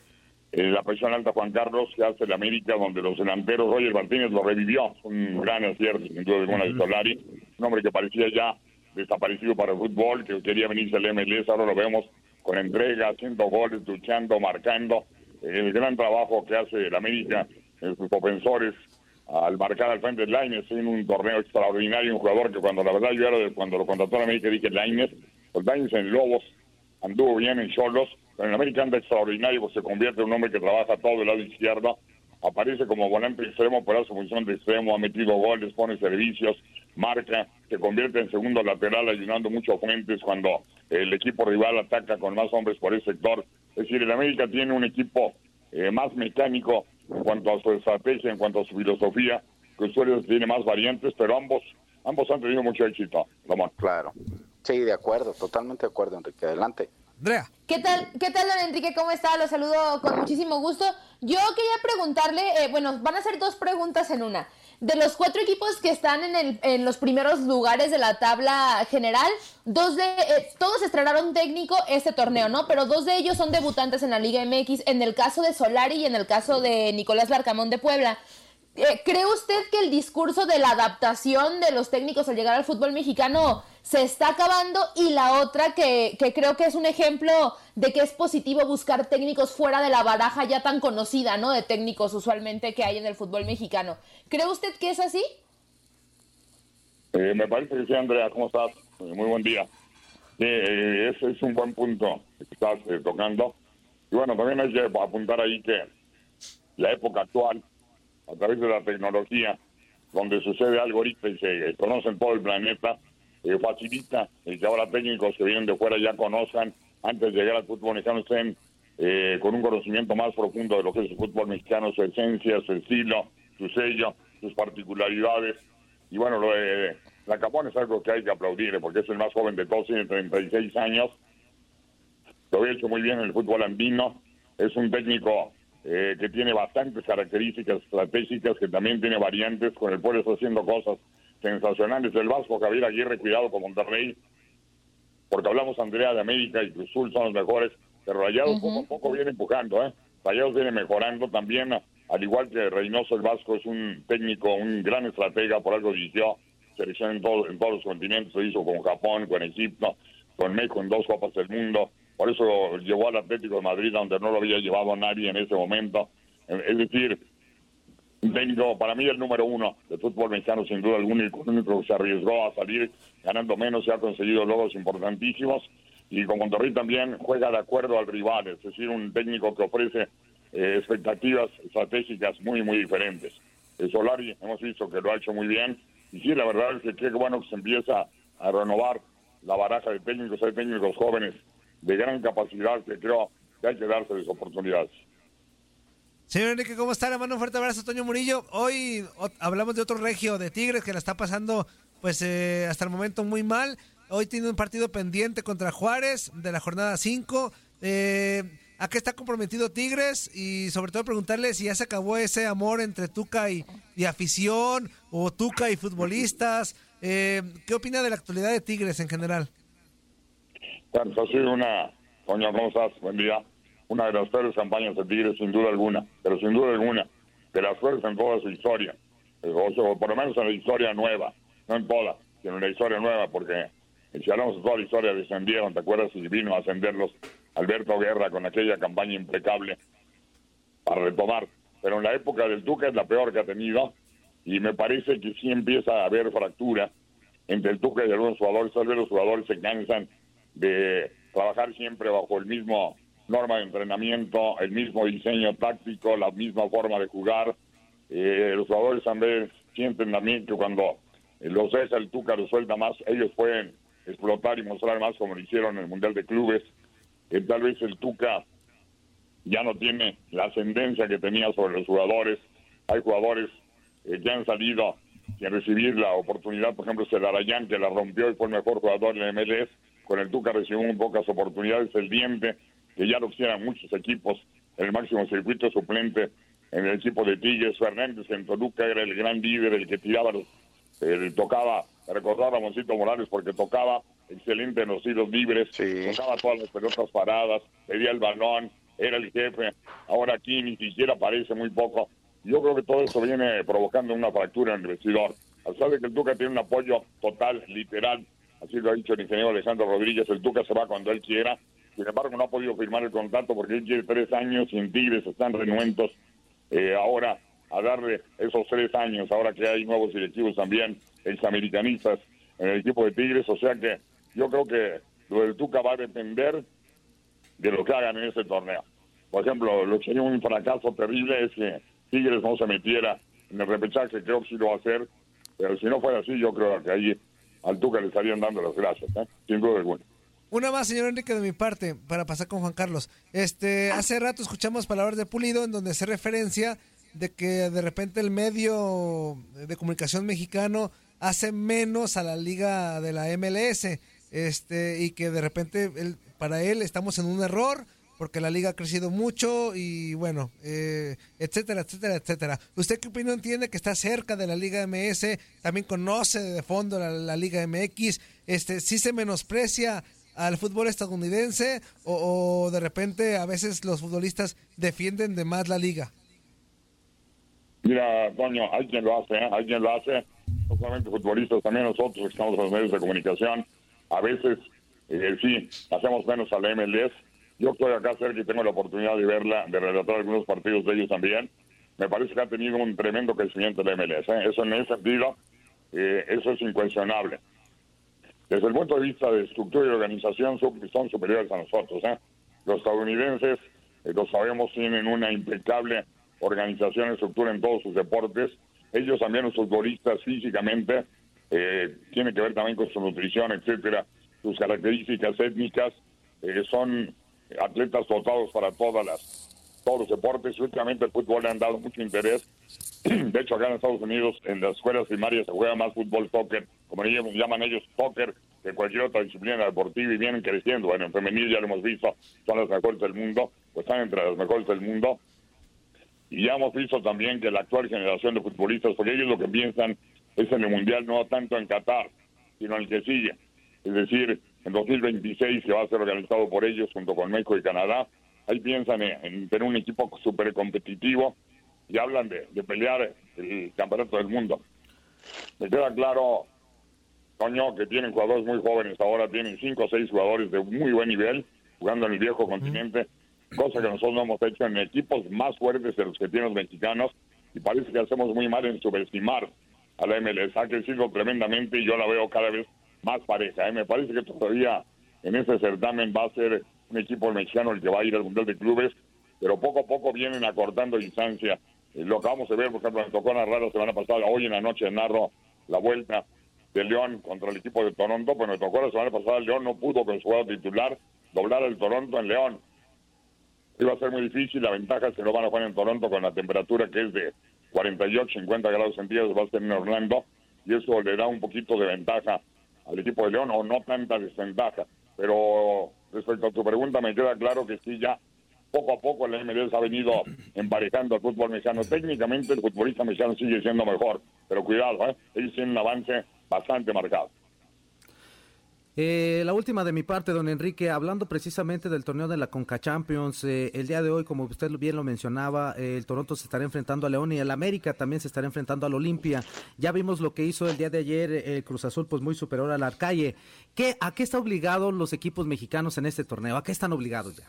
eh, la presión alta Juan Carlos que hace el América, donde los delanteros, Roger Martínez lo revivió, un gran acierto, sin duda alguna, de Solari, un hombre que parecía ya desaparecido para el fútbol, que quería venirse al MLS, ahora lo vemos con entrega, haciendo goles, luchando, marcando, Eh, el gran trabajo que hace el América en sus ofensores al marcar al frente de Lainez en un torneo extraordinario, un jugador que cuando la verdad yo era de- cuando lo contrató la América dije Lainez, Lainez en Lobos anduvo bien en Cholos, pero en América anda extraordinario, pues se convierte en un hombre que trabaja todo el lado izquierdo, aparece como volante extremo, pero hace función de extremo, ha metido goles, pone servicios, marca, se convierte en segundo lateral ayudando mucho a Fuentes cuando el equipo rival ataca con más hombres por ese sector. Es decir, el América tiene un equipo eh, más mecánico en cuanto a su estrategia, en cuanto a su filosofía, que Suárez tiene más variantes, pero ambos ambos han tenido mucho éxito, Ramón. Claro. Sí, de acuerdo, totalmente de acuerdo, Enrique. Adelante. Andrea. ¿Qué tal, ¿Qué tal, don Enrique? ¿Cómo está? Lo saludo con muchísimo gusto. Yo quería preguntarle, eh, bueno, van a ser dos preguntas en una. De los cuatro equipos que están en, el, en los primeros lugares de la tabla general, dos de, eh, todos estrenaron técnico este torneo, ¿no? Pero dos de ellos son debutantes en la Liga MX, en el caso de Solari y en el caso de Nicolás Larcamón de Puebla. Eh, ¿Cree usted que el discurso de la adaptación de los técnicos al llegar al fútbol mexicano se está acabando? Y la otra que, que creo que es un ejemplo de que es positivo buscar técnicos fuera de la baraja ya tan conocida, ¿no? De técnicos usualmente que hay en el fútbol mexicano. ¿Cree usted que es así? Eh, me parece que sí, Andrea, ¿cómo estás? Eh, Muy buen día. Sí, eh, ese es un buen punto que estás eh, tocando. Y bueno, también hay que apuntar ahí que la época actual, a través de la tecnología, donde sucede algo ahorita y se conoce todo el planeta, eh, facilita el que ahora técnicos que vienen de fuera ya conozcan, antes de llegar al fútbol mexicano, estén eh, con un conocimiento más profundo de lo que es el fútbol mexicano, su esencia, su estilo, su sello, sus particularidades. Y bueno, lo de es algo que hay que aplaudir, porque es el más joven de todos, tiene 36 años. Lo había hecho muy bien en el fútbol andino. Es un técnico eh, que tiene bastantes características estratégicas, que también tiene variantes. Con el pueblo está haciendo cosas sensacionales. El Vasco Javier Aguirre, cuidado con Monterrey, porque hablamos, Andrea, de América y Cruz Azul son los mejores, pero Rayados poco a poco viene empujando, ¿eh? Rayados viene mejorando también, al igual que Reynoso el Vasco es un técnico, un gran estratega, por algo dirigió selección en, todo- en todos los continentes, lo hizo con Japón, con Egipto, con México en dos Copas del Mundo, por eso llevó al Atlético de Madrid, donde no lo había llevado nadie en ese momento. Eh, Es decir, técnico, para mí el número uno del fútbol mexicano, sin duda alguna, el único que se arriesgó a salir ganando menos y ha conseguido logros importantísimos. Y con Monterrey también juega de acuerdo al rival, es decir, un técnico que ofrece eh, expectativas estratégicas muy, muy diferentes. El Solari hemos visto que lo ha hecho muy bien. Y sí, la verdad es que qué bueno que se empieza a renovar la baraja de técnicos. Hay técnicos jóvenes de gran capacidad que creo que hay que dárseles oportunidades. Señor Enrique, ¿cómo está? Le mando un fuerte abrazo, Toño Murillo. Hoy hablamos de otro regio de Tigres que la está pasando, pues eh, hasta el momento muy mal. Hoy tiene un partido pendiente contra Juárez de la jornada 5. Eh, ¿A qué está comprometido Tigres? Y sobre todo preguntarle si ya se acabó ese amor entre Tuca y, y afición, o Tuca y futbolistas. Eh, ¿Qué opina de la actualidad de Tigres en general? Bueno, ha sido una, ¿cómo estás? Buen día. Una de las peores campañas de Tigres, sin duda alguna, pero sin duda alguna, de las peores en toda su historia. Eh, o por lo menos en la historia nueva, no en toda, sino en la historia nueva, porque eh, si hablamos de toda la historia, descendieron, ¿te acuerdas? Y vino a ascenderlos Alberto Guerra con aquella campaña impecable para retomar. Pero en la época del Tuca es la peor que ha tenido, y me parece que sí empieza a haber fractura entre el Tuca y algunos jugadores. Tal vez los jugadores se cansan de trabajar siempre bajo el mismo norma de entrenamiento, el mismo diseño táctico, la misma forma de jugar. Eh, los jugadores también sienten también que cuando los deja el Tuca, los suelta más, ellos pueden explotar y mostrar más como lo hicieron en el Mundial de Clubes. Eh, tal vez el Tuca ya no tiene la ascendencia que tenía sobre los jugadores. Hay jugadores eh, que han salido sin recibir la oportunidad, por ejemplo, Celarayán, que la rompió y fue el mejor jugador en MLS. Con el Tuca recibió muy pocas oportunidades. El Diente, que ya lo quisieran muchos equipos en el máximo circuito suplente en el equipo de Tigres. Fernández en Toluca era el gran líder, el que tiraba los eh, tocaba, recordar a Moncito Morales porque tocaba excelente en los tiros libres, tocaba todas las pelotas paradas, pedía el balón, era el jefe. Ahora aquí ni siquiera aparece muy poco. Yo creo que todo eso viene provocando una fractura en el vestidor. A pesar de que el Tuca tiene un apoyo total, literal, así lo ha dicho el ingeniero Alejandro Rodríguez, el Tuca se va cuando él quiera. Sin embargo, no ha podido firmar el contrato porque él quiere tres años en Tigres están renuentos eh, ahora a darle esos tres años, ahora que hay nuevos directivos también, examericanistas en el equipo de Tigres, o sea que yo creo que lo del Tuca va a depender de lo que hagan en ese torneo. Por ejemplo, lo que sería un fracaso terrible es que Tigres no se metiera en el repechaje, creo que sí lo va a hacer, pero si no fuera así, yo creo que ahí al Tuca le estarían dando las gracias, ¿eh? sin duda alguna. Una más, señor Enrique, de mi parte, para pasar con Juan Carlos. Este, hace rato escuchamos palabras de Pulido en donde hace referencia de que de repente el medio de comunicación mexicano hace menos a la liga de la MLS, este, y que de repente él- para él estamos en un error porque la liga ha crecido mucho y bueno, eh, etcétera, etcétera, etcétera. ¿Usted qué opinión tiene que está cerca de la Liga MS? También conoce de fondo la, Liga MX. Este, ¿Sí se menosprecia al fútbol estadounidense o, de repente a veces los futbolistas defienden de más la liga? Mira, Toño, hay quien lo hace, ¿eh? hay quien lo hace, no solamente futbolistas, también nosotros que estamos en los medios de comunicación, a veces eh, sí, hacemos menos a la MLS. Yo estoy acá cerca y tengo la oportunidad de verla, de relatar algunos partidos de ellos también. Me parece que ha tenido un tremendo crecimiento la MLS. ¿eh? Eso en ese sentido, eh, eso es incuestionable. Desde el punto de vista de estructura y organización, son, superiores a nosotros. ¿eh? Los estadounidenses, eh, lo sabemos, tienen una impecable organización y estructura en todos sus deportes. Ellos también, los futbolistas, físicamente, eh, tienen que ver también con su nutrición, etcétera, sus características étnicas. eh, son atletas dotados para todas las todos los deportes. Últimamente el fútbol le han dado mucho interés. [clears throat] De hecho, acá en Estados Unidos, en las escuelas primarias se juega más fútbol, soccer, como le llaman ellos, soccer, que cualquier otra disciplina deportiva y vienen creciendo. Bueno, en femenil ya lo hemos visto, son las mejores del mundo, pues están entre las mejores del mundo. Y ya hemos visto también que la actual generación de futbolistas, porque ellos lo que piensan es en el Mundial, no tanto en Qatar, sino en el que sigue. Es decir, en 2026 que va a ser organizado por ellos junto con México y Canadá. Ahí piensan en, en tener un equipo súper competitivo y hablan de, de pelear el campeonato del mundo. Me queda claro, Toño, que tienen jugadores muy jóvenes ahora, tienen cinco o seis jugadores de muy buen nivel jugando en el viejo continente, cosa que nosotros no hemos hecho en equipos más fuertes de los que tienen los mexicanos y parece que hacemos muy mal en subestimar a la MLS. Ha crecido tremendamente y yo la veo cada vez más pareja. ¿eh? Me parece que todavía en ese certamen va a ser un equipo mexicano el que va a ir al Mundial de Clubes, pero poco a poco vienen acortando distancia. Eh, lo acabamos de ver, por ejemplo, me tocó narrar la semana pasada, hoy en la noche narro la vuelta de León contra el equipo de Toronto, pues me tocó la semana pasada, León no pudo con su jugador titular doblar el Toronto en León. Iba a ser muy difícil, la ventaja es que lo van a poner en Toronto con la temperatura que es de 48, 50 grados centígrados, va a ser en Orlando, y eso le da un poquito de ventaja al equipo de León, o no tanta desventaja. Pero respecto a tu pregunta, me queda claro que sí, ya poco a poco la MLS ha venido [clears throat] emparejando al fútbol mexicano. Técnicamente el futbolista mexicano sigue siendo mejor, pero cuidado, ¿eh? ellos tienen un avance bastante marcado. Eh, la última de mi parte, don Enrique, hablando precisamente del torneo de la Conca Champions, eh, el día de hoy, como usted bien lo mencionaba, eh, el Toronto se estará enfrentando a León y el América también se estará enfrentando al Olimpia. Ya vimos lo que hizo el día de ayer eh, el Cruz Azul, pues muy superior al Arcalle. ¿Qué, ¿A qué están obligados los equipos mexicanos en este torneo? ¿A qué están obligados ya?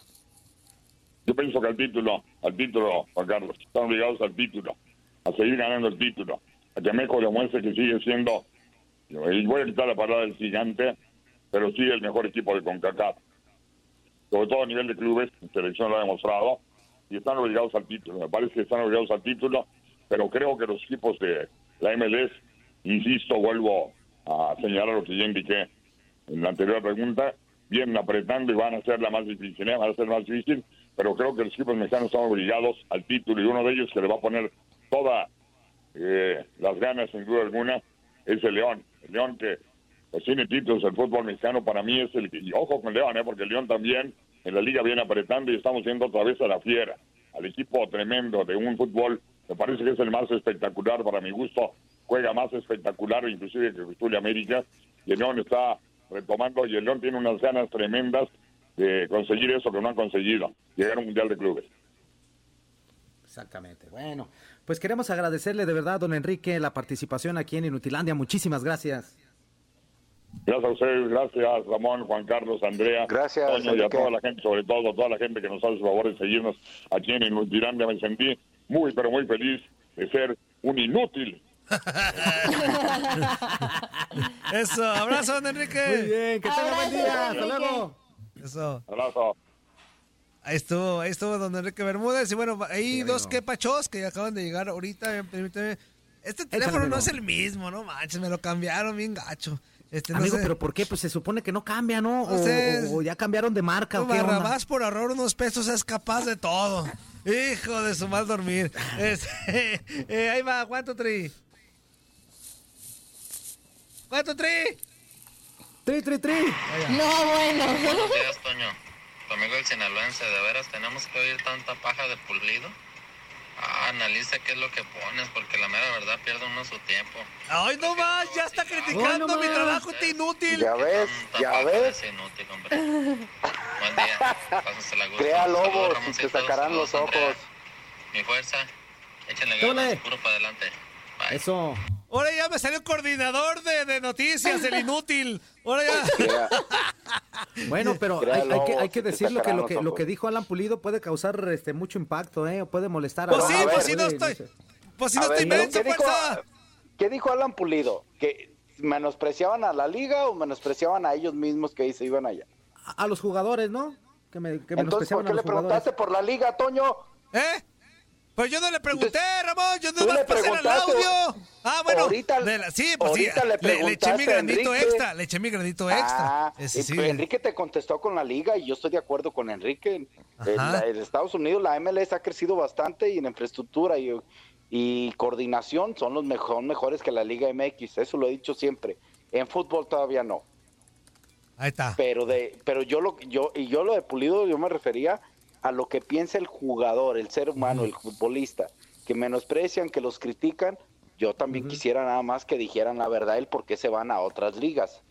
Yo pienso que al título, al título, Juan Carlos, están obligados al título, a seguir ganando el título, a que México demuestre que sigue siendo, y voy a quitar la palabra del gigante, pero sí el mejor equipo de CONCACAF. Sobre todo a nivel de clubes, selección lo ha demostrado, y están obligados al título. Me parece que están obligados al título, pero creo que los equipos de la MLS, insisto, vuelvo a señalar lo que ya indiqué en la anterior pregunta, vienen apretando y van a ser la más difícil, ¿eh? van a ser más difícil, pero creo que los equipos mexicanos están obligados al título y uno de ellos que le va a poner todas eh, las ganas, sin duda alguna, es el León. El León que tiene títulos el fútbol mexicano, para mí es el y ojo con León, ¿eh? porque León también en la liga viene apretando y estamos yendo otra vez a la fiera, al equipo tremendo de un fútbol, me parece que es el más espectacular para mi gusto, juega más espectacular inclusive que y América, y el León está retomando y el León tiene unas ganas tremendas de conseguir eso que no han conseguido, llegar a un Mundial de Clubes. Exactamente. Bueno, pues queremos agradecerle de verdad, don Enrique, la participación aquí en Inutilandia. Muchísimas gracias. Gracias a ustedes, gracias Ramón, Juan Carlos, Andrea, Gracias, Toño y a toda la gente, sobre todo a toda la gente que nos hace el favor de seguirnos aquí en Inutilandia. Me sentí muy, pero muy feliz de ser un inútil. [laughs] Eso, abrazo, don Enrique. Muy bien, que tenga buen día. Hasta luego. Eso. Abrazo. Ahí estuvo, ahí estuvo don Enrique Bermúdez. Y bueno, hay dos quepachos que acaban de llegar ahorita. Permíteme. Este teléfono no es el mismo, no manches, me lo cambiaron bien gacho. Este, no Amigo, sé. pero ¿por qué? Pues se supone que no cambia, ¿no? O, No sé. o- o ya cambiaron de marca o qué onda? Barrabás por ahorrar unos pesos es capaz de todo. Hijo de su mal dormir. Este, [laughs] eh, ahí va, ¿cuánto tri? ¿Cuánto tri? Tri, tri, tri. No, bueno. Buenos días, Toño. Tu amigo el sinaloense, ¿de veras tenemos que oír tanta paja de pulido? Analiza qué es lo que pones, porque la mera verdad pierde uno su tiempo. Ay, no más, ya está criticando Ay, no mi trabajo, este inútil. Ya ves, ya ves. es inútil, hombre. Buen día. [laughs] Pásensela gusto. Crea Saludos, lobos y te sacarán los Andrea. ojos. Mi fuerza. Échenle ¿Qué ganas, puro para adelante. Eso. Ahora ya me salió coordinador de, de noticias, el inútil. Ahora ya. [laughs] Bueno, pero hay, que, hay que sí decirlo que lo que lo que dijo Alan Pulido puede causar este mucho impacto, eh, puede molestar Pues a sí, a pues ver, si no estoy. sé. Pues si no estoy ¿qué dijo, fuerza. ¿Qué dijo Alan Pulido? ¿Que menospreciaban a la liga o menospreciaban a ellos mismos que ahí se iban allá? A, a los jugadores, ¿no? Que me que Entonces, ¿por qué a le jugadores. preguntaste por la liga, Toño? ¿Eh? Pues yo no le pregunté, Ramón, yo no le pasé el audio. Ah, bueno, ahorita- la- sí, pues ahorita le le, le eché mi granito Enrique. extra, le eché mi granito extra. Ah, Ese y sí. pues Enrique te contestó con la liga y yo estoy de acuerdo con Enrique. En, Estados Unidos la MLS ha crecido bastante y en infraestructura y, y coordinación son los mejor, mejores que la Liga MX. Eso lo he dicho siempre. En fútbol todavía no. Ahí está. Pero de, pero yo lo yo y yo lo de Pulido yo me refería a lo que piensa el jugador, el ser humano, el futbolista, que menosprecian, que los critican. Yo también quisiera nada más que dijeran la verdad el por qué se van a otras ligas.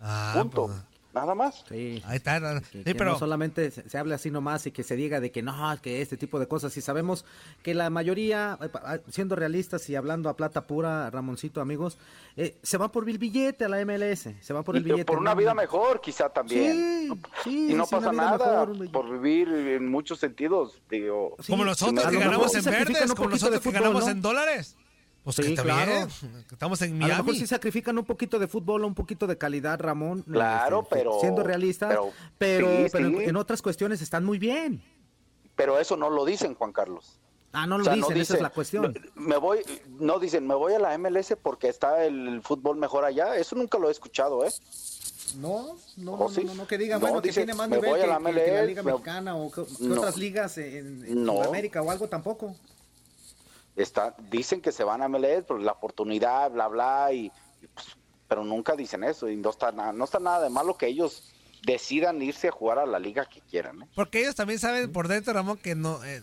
Ah, Punto. pues, Nada más. Sí. ahí está. Que, Sí, que pero no solamente se, se hable así nomás y que se diga de que no, que este tipo de cosas. Y sabemos que la mayoría, eh, ah, siendo realistas y hablando a plata pura, Ramoncito, amigos, eh, se va por el billete a la MLS. Se va por el Y billete. por una ¿no? vida mejor, quizá también. Sí, sí, y no pasa nada mejor. por vivir en muchos sentidos. Digo, como nosotros que ganamos en verdes, como nosotros que ganamos en dólares. Pues Sí, que está claro. bien, [laughs] Estamos en A lo mejor Miami. sí sacrifican un poquito de fútbol, un poquito de calidad, Ramón. Claro, este, pero- Siendo realistas, pero- pero, sí, pero en- sí. en otras cuestiones están muy bien. pero eso no lo dicen, Juan Carlos. Ah, no lo O sea, dicen, esa es la cuestión. Me, voy, no dicen, me voy a la MLS porque está el, fútbol mejor allá. Eso nunca lo he escuchado, ¿eh? No, no, ¿O no, sí? no, no, que diga, No, bueno, que tiene más me nivel voy a que, la que- la Liga me- Mexicana o que, que No. otras ligas en, en No. Sudamérica o algo tampoco. Está, dicen que se van a MLS por la oportunidad, bla, bla, y, y, pues, pero nunca dicen eso. Y no está, nada, no está nada de malo que ellos decidan irse a jugar a la liga que quieran. ¿eh? Porque ellos también saben por dentro, Ramón, que no eh,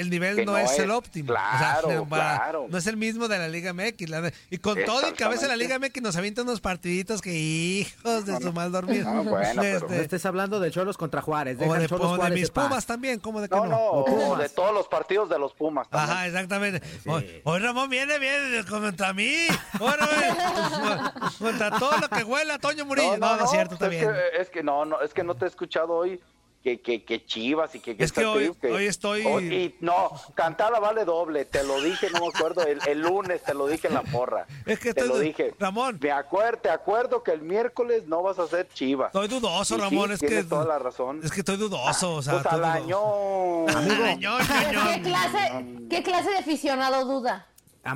el nivel no, no es, el óptimo. claro, o sea, [laughs] va- claro. no es el mismo de la Liga MX. la- y con todo y que a veces la Liga MX nos avienta unos partiditos que hijos de su mal dormir. Ah, bueno, pero- No Este, estés hablando de Cholos contra Juárez. o de, el Cholos o de Juárez mis de. Pumas también, como de que No, no. no, de todos los partidos de los Pumas. también. Ajá, exactamente. Hoy, hoy Ramón viene bien contra mí. Güey, contra todo lo que huele a Toño Murillo. No, no, es cierto, Que, es que no, no, es que no te he escuchado hoy que, que, que Chivas y que... Es que hoy- hoy estoy- y no, cantada vale doble, te lo dije, no me acuerdo, el, el lunes te lo dije en la porra. Es que te estoy- lo dije. Ramón. Me acuerdo, te acuerdo que el miércoles no vas a hacer Chivas. Estoy dudoso, Y sí, Ramón. es que tienes toda la razón. Es que estoy dudoso, o sea. Pues al año... Amigo. ¿Qué clase, ¿Qué clase de aficionado duda?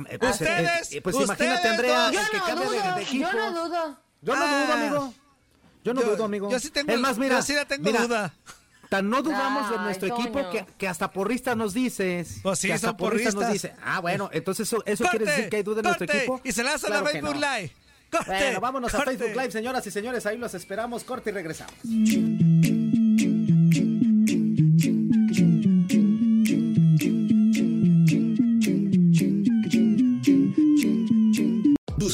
Eh, pues, Ustedes, eh, pues ustedes imagínate, Andrea, que no cambia de, dudo, de equipo. yo no dudo. Yo no Ah. dudo, amigo. Yo no Yo- dudo, amigo. yo sí tengo- es más, mira, yo sí la tengo mira, duda. Tan no dudamos de nuestro equipo que, que hasta porristas nos dices. Pues sí, que hasta son porristas nos dice. Ah, bueno, entonces eso, eso quiere decir que hay duda en nuestro equipo. Y se lanza Claro la Facebook no. Live. Corte, Bueno, vámonos a. Facebook Live, señoras y señores. Ahí los esperamos. Corte y regresamos.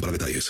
para detalles.